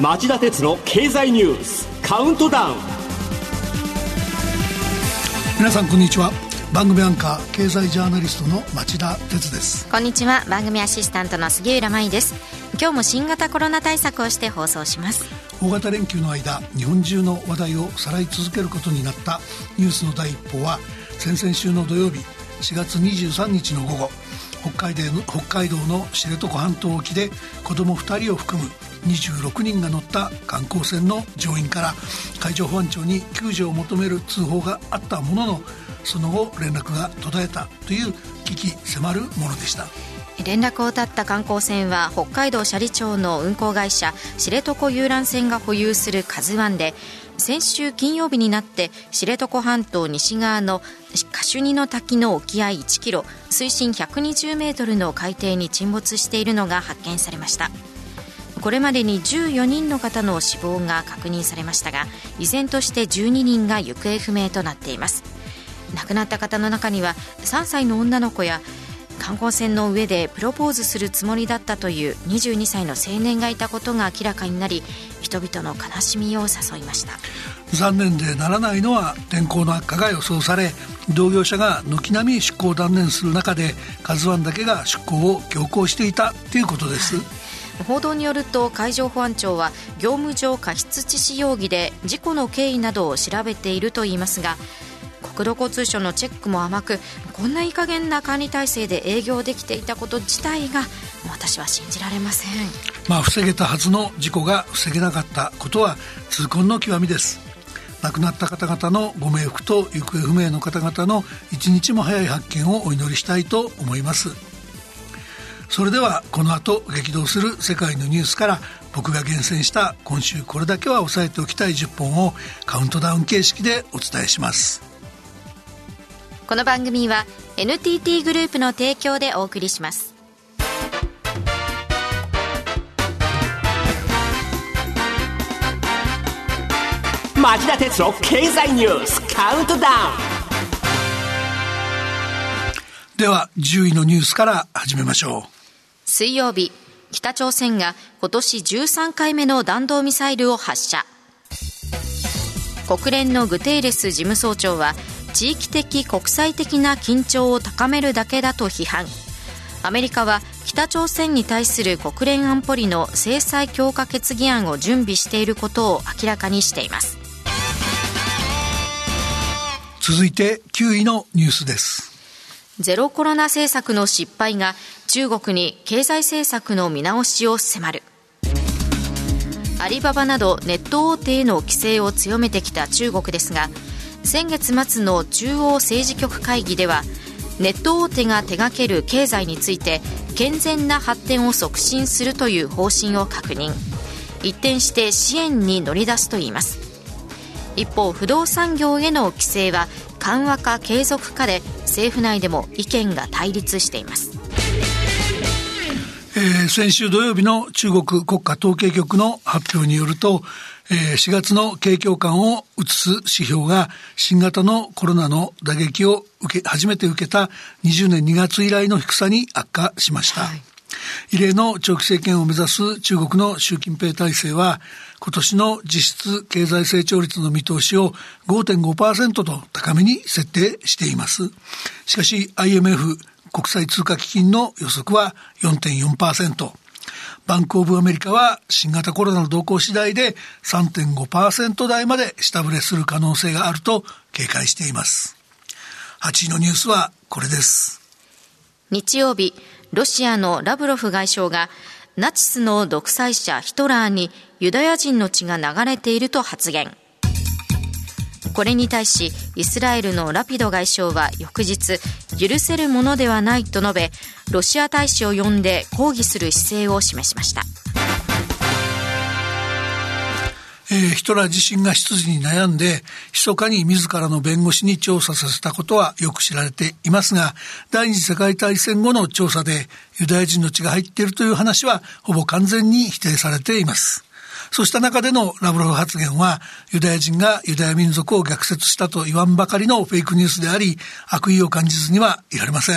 町田鉄の経済ニュースカウントダウン。皆さんこんにちは。番組アンカー経済ジャーナリストの町田鉄です。こんにちは。番組アシスタントの杉浦舞です。今日も新型コロナ対策をして放送します。大型連休の間日本中の話題をさらい続けることになったニュースの第一報は先々週の土曜日4月23日の午後北海道の北海道の知床半島沖で子供2人を含む26人が乗った観光船の乗員から海上保安庁に救助を求める通報があったもののその後連絡が途絶えたという危機迫るものでした。連絡を絶った観光船は北海道斜里町の運航会社知床遊覧船が保有する「カズワンで先週金曜日になって知床半島西側のカシュニの滝の沖合1キロ水深120メートルの海底に沈没しているのが発見されました。これまでに14人の方の死亡が確認されましたが依然として12人が行方不明となっています。亡くなった方の中には3歳の女の子や観光船の上でプロポーズするつもりだったという22歳の青年がいたことが明らかになり人々の悲しみを誘いました。残念でならないのは天候の悪化が予想され同業者が軒並み出港を断念する中で「カズワンだけが出港を強行していたということです、報道によると海上保安庁は業務上過失致死容疑で事故の経緯などを調べているといいますが国土交通省のチェックも甘くこんないい加減な管理体制で営業できていたこと自体が私は信じられません。まあ防げたはずの事故が防げなかったことは痛恨の極みです。亡くなった方々のご冥福と行方不明の方々の一日も早い発見をお祈りしたいと思います。それではこの後激動する世界のニュースから僕が厳選した今週これだけは押さえておきたい10本をカウントダウン形式でお伝えします。この番組は NTT グループの提供でお送りします。町田鉄の経済ニュースカウントダウンでは10位のニュースから始めましょう。水曜日北朝鮮が今年13回目の弾道ミサイルを発射。国連のグテーレス事務総長は地域的国際的な緊張を高めるだけだと批判。アメリカは北朝鮮に対する国連安保理の制裁強化決議案を準備していることを明らかにしています。続いて9位のニュースです。ゼロコロナ政策の失敗が中国に経済政策の見直しを迫る。アリババなどネット大手への規制を強めてきた中国ですが先月末の中央政治局会議ではネット大手が手掛ける経済について健全な発展を促進するという方針を確認。一転して支援に乗り出すといいます。一方不動産業への規制は緩和か継続かで政府内でも意見が対立しています。えー、先週土曜日の中国国家統計局の発表によると、えー、4月の景況感を移す指標が新型のコロナの打撃を受け、初めて受けた20年2月以来の低さに悪化しました。はい異例の長期政権を目指す中国の習近平体制は、今年の実質経済成長率の見通しを5.5%と高めに設定しています。しかし IMF 国際通貨基金の予測は4.4%。バンクオブアメリカは新型コロナの動向次第で3.5%台まで下振れする可能性があると警戒しています。8位のニュースはこれです。日曜日、ロシアのラブロフ外相がナチスの独裁者ヒトラーにユダヤ人の血が流れていると発言。これに対しイスラエルのラピド外相は翌日許せるものではないと述べロシア大使を呼んで抗議する姿勢を示しましたえー、ヒトラー自身が出自に悩んで、密かに自らの弁護士に調査させたことはよく知られていますが、第二次世界大戦後の調査でユダヤ人の血が入っているという話はほぼ完全に否定されています。そうした中でのラブロフ発言は、ユダヤ人がユダヤ民族を虐殺したと言わんばかりのフェイクニュースであり、悪意を感じずにはいられません。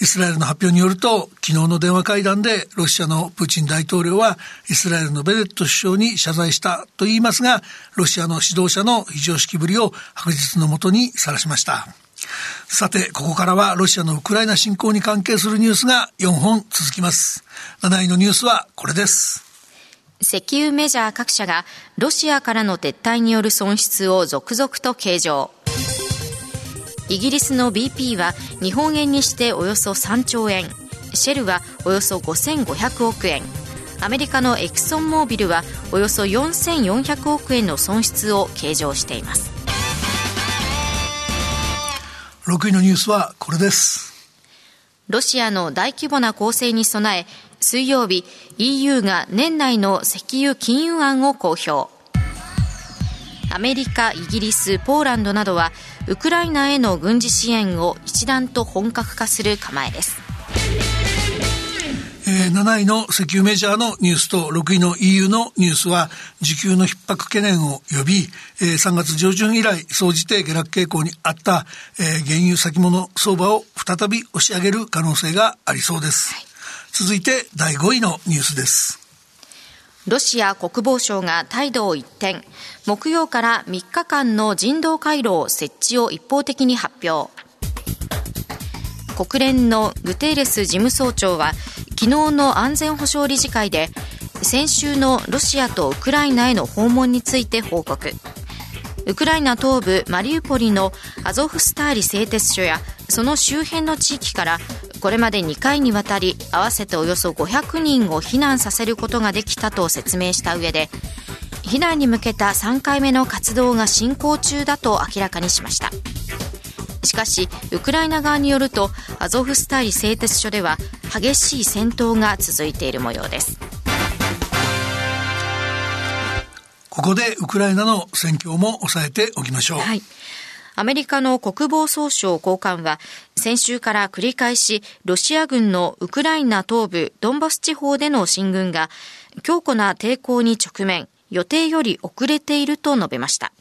イスラエルの発表によると、昨日の電話会談でロシアのプーチン大統領はイスラエルのベネット首相に謝罪したと言いますが、ロシアの指導者の非常識ぶりを白日のもとにさらしました。さて、ここからはロシアのウクライナ侵攻に関係するニュースが4本続きます。7位のニュースはこれです。石油メジャー各社がロシアからの撤退による損失を続々と計上。イギリスの BP は日本円にしておよそ3兆円、シェルはおよそ5500億円、アメリカのエクソンモービルはおよそ4400億円の損失を計上しています。6位のニュースはこれです。ロシアの大規模な攻勢に備え、水曜日 EU が年内の石油禁輸案を公表。アメリカ、イギリス、ポーランドなどはウクライナへの軍事支援を一段と本格化する構えです。えー、7位の石油メジャーのニュースと6位の EU のニュースは需給の逼迫懸念を呼び、えー、3月上旬以来総じて下落傾向にあった、えー、原油先物相場を再び押し上げる可能性がありそうです、はい、続いて第5位のニュースです。ロシア国防省が態度を一転木曜から3日間の人道回廊設置を一方的に発表。国連のグテーレス事務総長は昨日の安全保障理事会で先週のロシアとウクライナへの訪問について報告。ウクライナ東部マリウポリのアゾフスターリ製鉄所やその周辺の地域からこれまで2回にわたり合わせておよそ500人を避難させることができたと説明した上で避難に向けた3回目の活動が進行中だと明らかにしました。しかしウクライナ側によるとアゾフスターリ製鉄所では激しい戦闘が続いている模様ですここでウクライナの戦況も抑えておきましょう、はい、アメリカの国防総省高官は先週から繰り返しロシア軍のウクライナ東部ドンバス地方での進軍が強固な抵抗に直面予定より遅れていると述べました。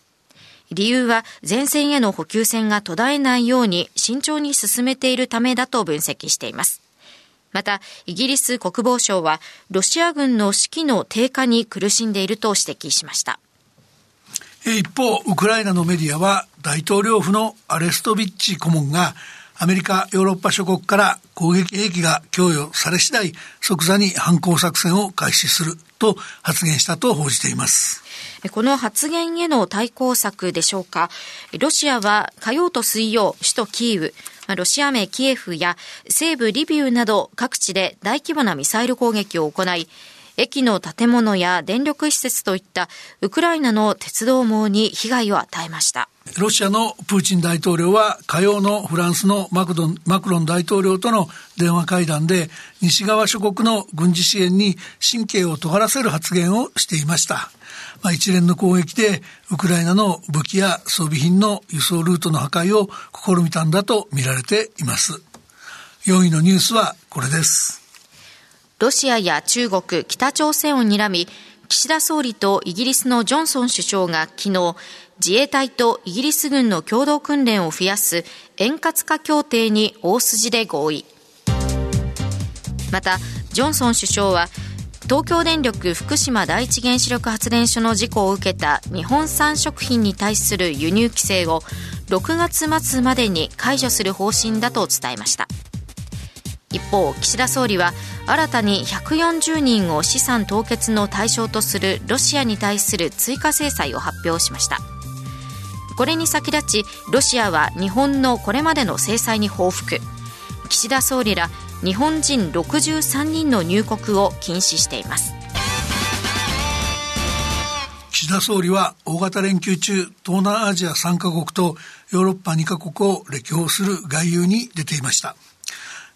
理由は前線への補給線が途絶えないように慎重に進めているためだと分析しています。また、イギリス国防省は、ロシア軍の士気の低下に苦しんでいると指摘しました。一方、ウクライナのメディアは、大統領府のアレストビッチ顧問が、アメリカ、ヨーロッパ諸国から攻撃兵器が供与され次第、即座に反攻作戦を開始すると発言したと報じています。この発言への対抗策でしょうか。ロシアは火曜と水曜、首都キーウ、ロシア名キエフや西部リビウなど各地で大規模なミサイル攻撃を行い、駅の建物や電力施設といったウクライナの鉄道網に被害を与えました。ロシアのプーチン大統領は火曜のフランスのマクドンマクロン大統領との電話会談で西側諸国の軍事支援に神経を尖らせる発言をしていました。まあ、一連の攻撃でウクライナの武器や装備品の輸送ルートの破壊を試みたんだと見られています。4位のニュースはこれです。ロシアや中国、北朝鮮を睨み、岸田総理とイギリスのジョンソン首相が昨日、自衛隊とイギリス軍の共同訓練を増やす円滑化協定に大筋で合意。また、ジョンソン首相は東京電力福島第一原子力発電所の事故を受けた日本産食品に対する輸入規制を6月末までに解除する方針だと伝えました一方岸田総理は新たに140人を資産凍結の対象とするロシアに対する追加制裁を発表しましたこれに先立ちロシアは日本のこれまでの制裁に報復。岸田総理ら日本人63人の入国を禁止しています。岸田総理は大型連休中東南アジア3カ国とヨーロッパ2カ国を歴訪する外遊に出ていました。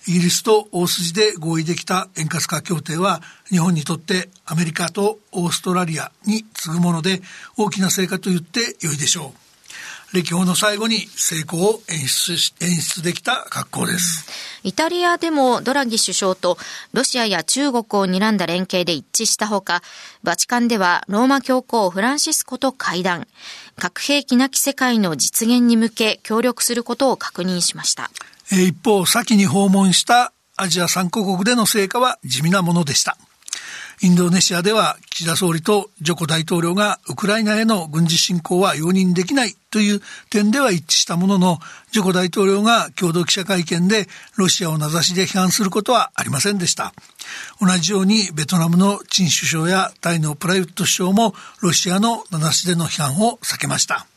イギリスと大筋で合意できた円滑化協定は日本にとってアメリカとオーストラリアに次ぐもので大きな成果と言ってよいでしょう。歴訪の最後に成功を演出し演出できた格好です。イタリアでもドラギ首相とロシアや中国を睨んだ連携で一致したほか、バチカンではローマ教皇フランシスコと会談、核兵器なき世界の実現に向け協力することを確認しました。一方、先に訪問したアジア3カ国での成果は地味なものでした。インドネシアでは岸田総理とジョコ大統領がウクライナへの軍事侵攻は容認できないという点では一致したものの、ジョコ大統領が共同記者会見でロシアを名指しで批判することはありませんでした。同じようにベトナムのチン首相やタイのプラユット首相もロシアの名指しでの批判を避けました。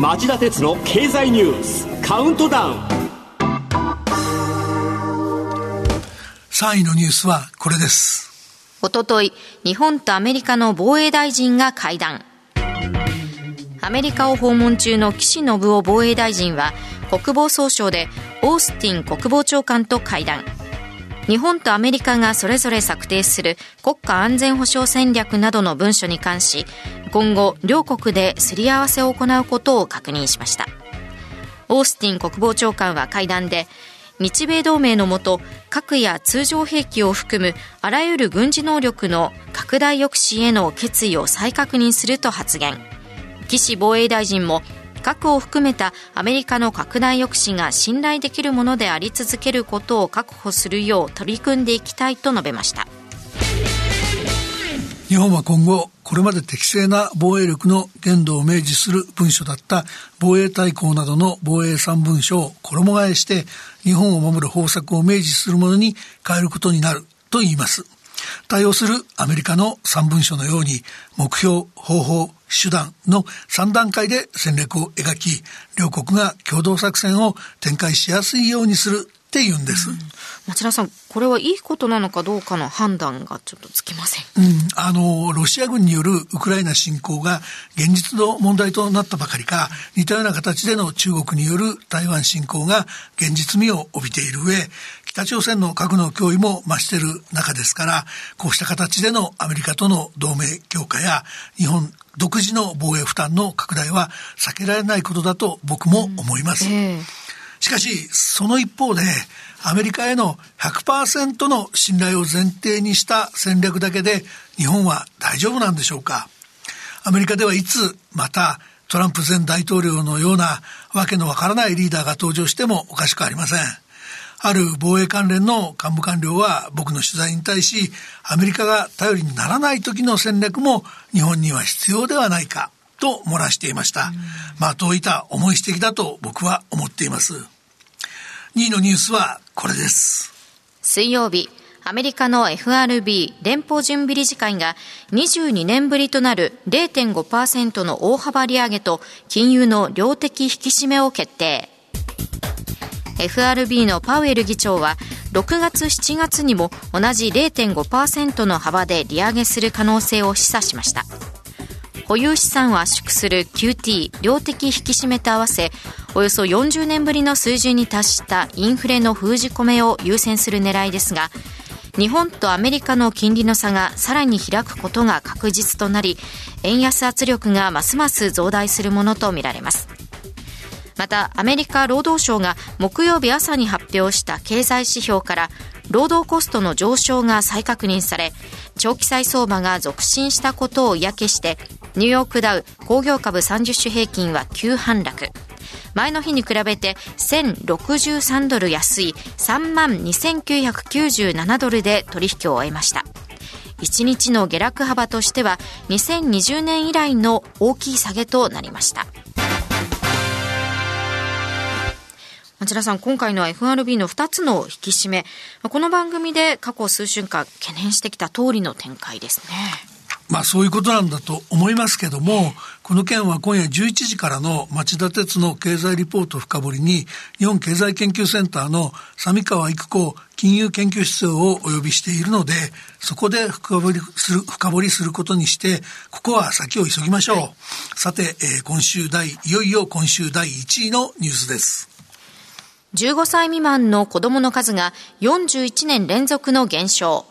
町田鉄の経済ニュースカウントダウン3位のニュースはこれです。おととい日本とアメリカの防衛大臣が会談。アメリカを訪問中の岸信夫防衛大臣は国防総省でオースティン国防長官と会談。日本とアメリカがそれぞれ策定する国家安全保障戦略などの文書に関し今後両国ですり合わせを行うことを確認しました。オースティン国防長官は会談で日米同盟のもと核や通常兵器を含むあらゆる軍事能力の拡大抑止への決意を再確認すると発言。岸防衛大臣も核を含めたアメリカの拡大抑止が信頼できるものであり続けることを確保するよう取り組んでいきたいと述べました。日本は今後これまで適正な防衛力の限度を明示する文書だった防衛大綱などの防衛三文書を衣替えして日本を守る方策を明示するものに変えることになると言います。対応するアメリカの3文書のように目標、方法、手段の3段階で戦略を描き、両国が共同作戦を展開しやすいようにするって言うんです。町田さん、これはいいことなのかどうかの判断がちょっとつきません。うん、あの、ロシア軍によるウクライナ侵攻が現実の問題となったばかりか、似たような形での中国による台湾侵攻が現実味を帯びている上、北朝鮮の核の脅威も増している中ですから、こうした形でのアメリカとの同盟強化や日本独自の防衛負担の拡大は避けられないことだと僕も思います。うんえーしかし、その一方で、アメリカへの100%の信頼を前提にした戦略だけで日本は大丈夫なんでしょうかアメリカではいつまたトランプ前大統領のようなわけのわからないリーダーが登場してもおかしくありません。ある防衛関連の幹部官僚は僕の取材に対し、アメリカが頼りにならない時の戦略も日本には必要ではないかと漏らしていました。まあ、遠いた思い指摘だと僕は思っています。2位のニュースはこれです。水曜日、アメリカの FRB 連邦準備理事会が22年ぶりとなる0.5%の大幅利上げと金融の量的引き締めを決定。FRB のパウエル議長は6月7月にも同じ0.5%の幅で利上げする可能性を示唆しました。保有資産を圧縮する QT 量的引き締めと合わせおよそ40年ぶりの水準に達したインフレの封じ込めを優先する狙いですが日本とアメリカの金利の差がさらに開くことが確実となり円安圧力がますます増大するものとみられます。またアメリカ労働省が木曜日朝に発表した経済指標から労働コストの上昇が再確認され長期債相場が続伸したことを嫌気してニューヨークダウ工業株30種平均は急反落。前の日に比べて1063ドル安い3万2997ドルで取引を終えました。1日の下落幅としては2020年以来の大きい下げとなりました。町田さん、今回の FRB の2つの引き締め、この番組で過去数週間懸念してきた通りの展開ですね。まあそういうことなんだと思いますけども、この件は今夜11時からの町田鉄の経済リポート深掘りに、日本経済研究センターの三川育子金融研究室をお呼びしているので、そこで深掘りする、深掘りすることにして、ここは先を急ぎましょう。はい、さて、えー、今週第、いよいよ今週第1位のニュースです。15歳未満の子供の数が41年連続の減少。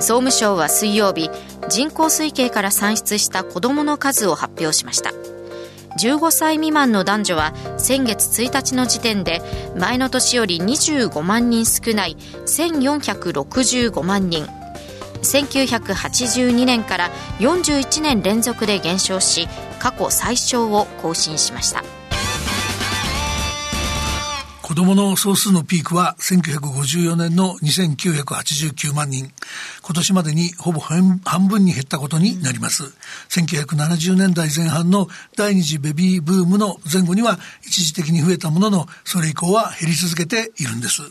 総務省は水曜日人口推計から算出した子どもの数を発表しました。15歳未満の男女は先月1日の時点で前の年より25万人少ない1465万人。1982年から41年連続で減少し過去最小を更新しました。子供の総数のピークは1954年の2989万人。今年までにほぼ半分に減ったことになります。1970年代前半の第二次ベビーブームの前後には一時的に増えたものの、それ以降は減り続けているんです。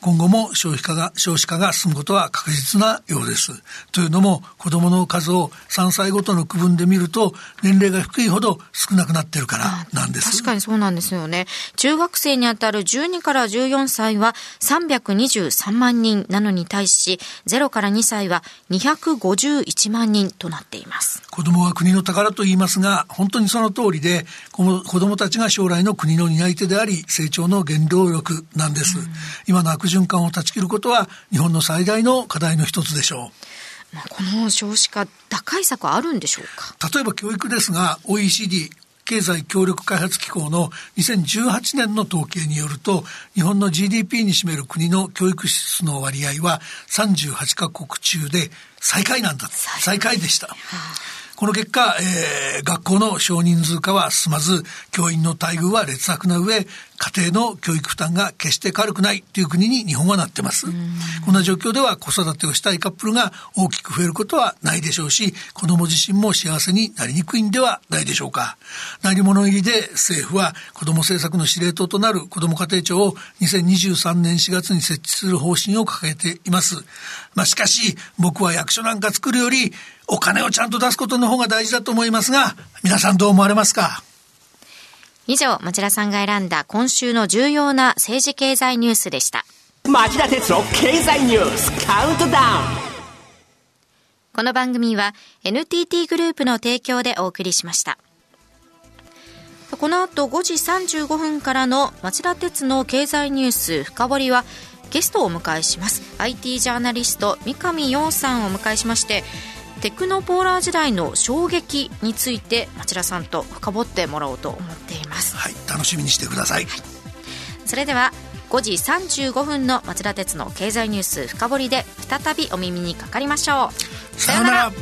今後も消費化が、少子化が進むことは確実なようです。というのも、子供の数を3歳ごとの区分で見ると、年齢が低いほど少なくなってるからなんです。確かにそうなんですよね。中学生にあたる12から14歳は323万人なのに対し、0から2歳は251万人となっています。子供は国の宝と言いますが、本当にその通りで、この子供たちが将来の国の担い手であり、成長の原動力なんです。今の悪循環を断ち切ることは、日本の最大の課題の一つでしょう。まあ、この少子化、打開策あるんでしょうか？例えば教育ですが、OECD、経済協力開発機構の2018年の統計によると、日本の GDP に占める国の教育支出の割合は38カ国中で最下位なんだ。最下位でした。はあこの結果、えー、学校の少人数化は進まず、教員の待遇は劣悪な上、家庭の教育負担が決して軽くないという国に日本はなってます。こんな状況では子育てをしたいカップルが大きく増えることはないでしょうし、子供自身も幸せになりにくいんではないでしょうか。何物入りで政府は子供政策の司令塔となる子供家庭庁を2023年4月に設置する方針を掲げています。まあ、しかし、僕は役所なんか作るより、お金をちゃんと出すことの方が大事だと思いますが、皆さんどう思われますか？以上、町田さんが選んだ今週の重要な政治経済ニュースでした。町田哲郎経済ニュースカウントダウンこの番組は NTT グループの提供でお送りしました。この後5時35分からの町田鉄の経済ニュース深掘りはゲストをお迎えします IT ジャーナリスト三上洋さんをお迎えしましてテクノポーラー時代の衝撃について町田さんと深掘ってもらおうと思っています。はい楽しみにしてください、はい、それでは5時35分の町田鉄の経済ニュース深掘りで再びお耳にかかりましょう。さようなら